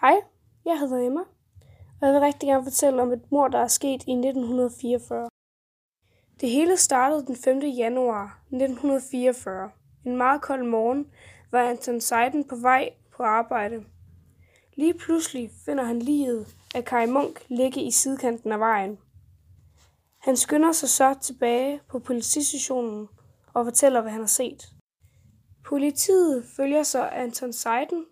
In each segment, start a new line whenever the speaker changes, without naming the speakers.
Hej, jeg hedder Emma, og jeg vil rigtig gerne fortælle om et mord, der er sket i 1944. Det hele startede den 5. januar 1944. En meget kold morgen var Anton Seiden på vej på arbejde. Lige pludselig finder han liget af Kai Munk ligge i sidekanten af vejen. Han skynder sig så tilbage på politistationen og fortæller, hvad han har set. Politiet følger så Anton Seiden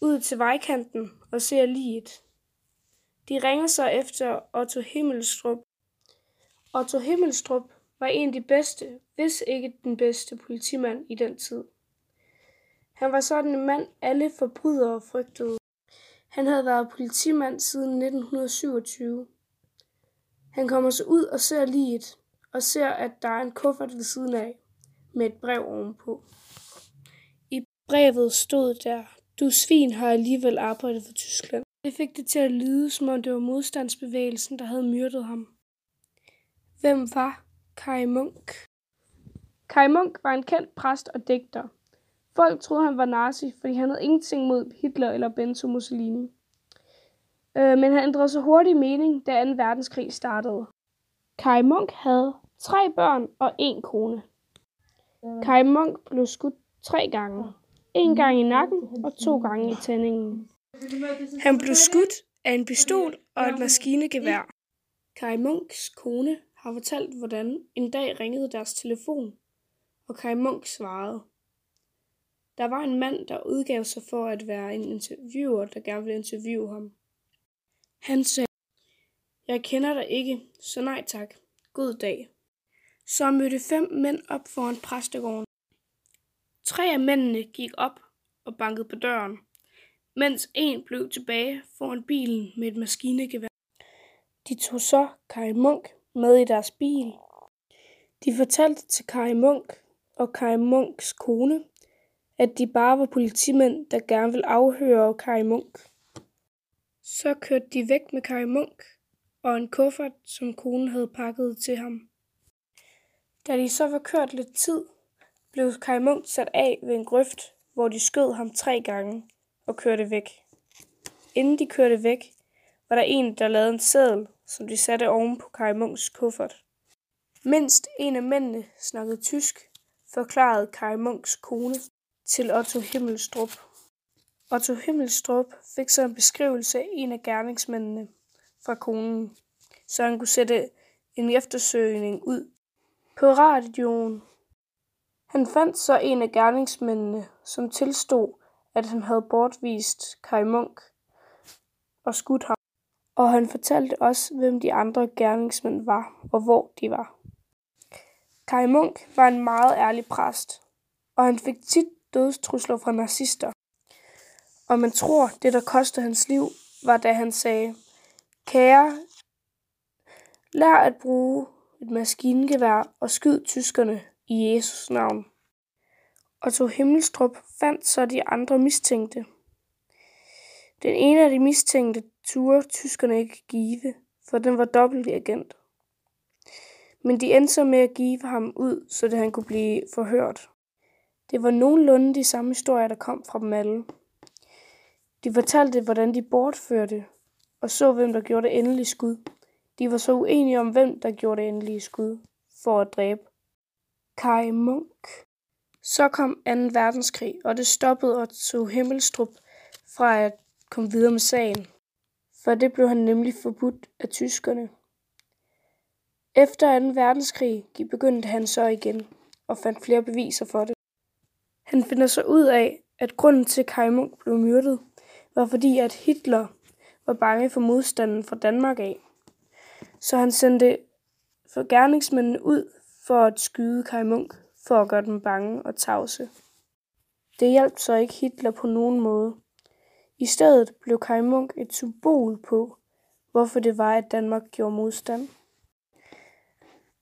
ud til vejkanten og ser liget. De ringer så efter Otto Himmelstrup. Otto Himmelstrup var en af de bedste, hvis ikke den bedste politimand i den tid. Han var sådan en mand, alle forbrydere frygtede. Han havde været politimand siden 1927. Han kommer så ud og ser liget, og ser, at der er en kuffert ved siden af, med et brev ovenpå. I brevet stod der, du svin har alligevel arbejdet for Tyskland. Det fik det til at lyde, som om det var modstandsbevægelsen, der havde myrdet ham. Hvem var Kai Munk? Kai Munk var en kendt præst og digter. Folk troede, han var nazi, fordi han havde ingenting mod Hitler eller Benito Mussolini. Øh, men han ændrede så hurtigt mening, da 2. verdenskrig startede. Kai Munk havde tre børn og en kone. Kai Munk blev skudt tre gange. En gang i nakken og to gange i tændingen. Han blev skudt af en pistol og et maskinegevær. Kai Munks kone har fortalt, hvordan en dag ringede deres telefon, og Kai Munk svarede. Der var en mand, der udgav sig for at være en interviewer, der gerne ville interviewe ham. Han sagde, jeg kender dig ikke, så nej tak. God dag. Så mødte fem mænd op foran præstegården. Tre af mændene gik op og bankede på døren, mens en blev tilbage foran bilen med et maskinegevær. De tog så Kai Munk med i deres bil. De fortalte til Kai Munk og Kai Munks kone, at de bare var politimænd, der gerne ville afhøre Kai Munk. Så kørte de væk med Kai Munk og en kuffert, som konen havde pakket til ham. Da de så var kørt lidt tid, blev Kai Munk sat af ved en grøft, hvor de skød ham tre gange og kørte væk. Inden de kørte væk, var der en, der lavede en seddel, som de satte oven på Kai Munks kuffert. Mindst en af mændene snakkede tysk, forklarede Kai Munks kone til Otto Himmelstrup. Otto Himmelstrup fik så en beskrivelse af en af gerningsmændene fra konen, så han kunne sætte en eftersøgning ud på radioen. Han fandt så en af gerningsmændene, som tilstod, at han havde bortvist Kai Munk og skudt ham. Og han fortalte også, hvem de andre gerningsmænd var, og hvor de var. Kai Munk var en meget ærlig præst, og han fik tit dødstrusler fra nazister. Og man tror, det der kostede hans liv, var da han sagde, Kære, lær at bruge et maskingevær og skyd tyskerne i Jesus navn. Otto Himmelstrup fandt så de andre mistænkte. Den ene af de mistænkte turde tyskerne ikke give, for den var dobbeltagent. Men de endte så med at give ham ud, så det han kunne blive forhørt. Det var nogenlunde de samme historier, der kom fra dem alle. De fortalte, hvordan de bortførte, og så, hvem der gjorde det endelige skud. De var så uenige om, hvem der gjorde det endelige skud for at dræbe. Kai Munk. Så kom 2. verdenskrig, og det stoppede Otto Himmelstrup fra at komme videre med sagen, for det blev han nemlig forbudt af tyskerne. Efter 2. verdenskrig begyndte han så igen og fandt flere beviser for det. Han finder så ud af, at grunden til, at Kai Munk blev myrdet, var fordi, at Hitler var bange for modstanden fra Danmark af. Så han sendte for gerningsmændene ud for at skyde Kai Munk, for at gøre dem bange og tavse. Det hjalp så ikke Hitler på nogen måde. I stedet blev Kai Munk et symbol på, hvorfor det var, at Danmark gjorde modstand.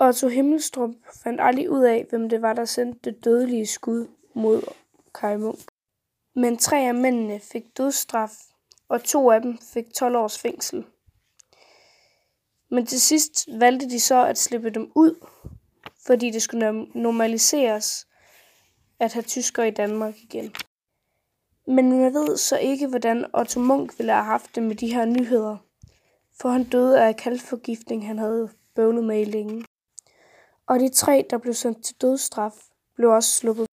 Otto Himmelstrup fandt aldrig ud af, hvem det var, der sendte det dødelige skud mod Kai Munk. Men tre af mændene fik dødsstraf, og to af dem fik 12 års fængsel. Men til sidst valgte de så at slippe dem ud, fordi det skulle normaliseres at have tyskere i Danmark igen. Men man ved så ikke, hvordan Otto Munk ville have haft det med de her nyheder, for han døde af kalkforgiftning, han havde bøvlet med i længe. Og de tre, der blev sendt til dødsstraf, blev også sluppet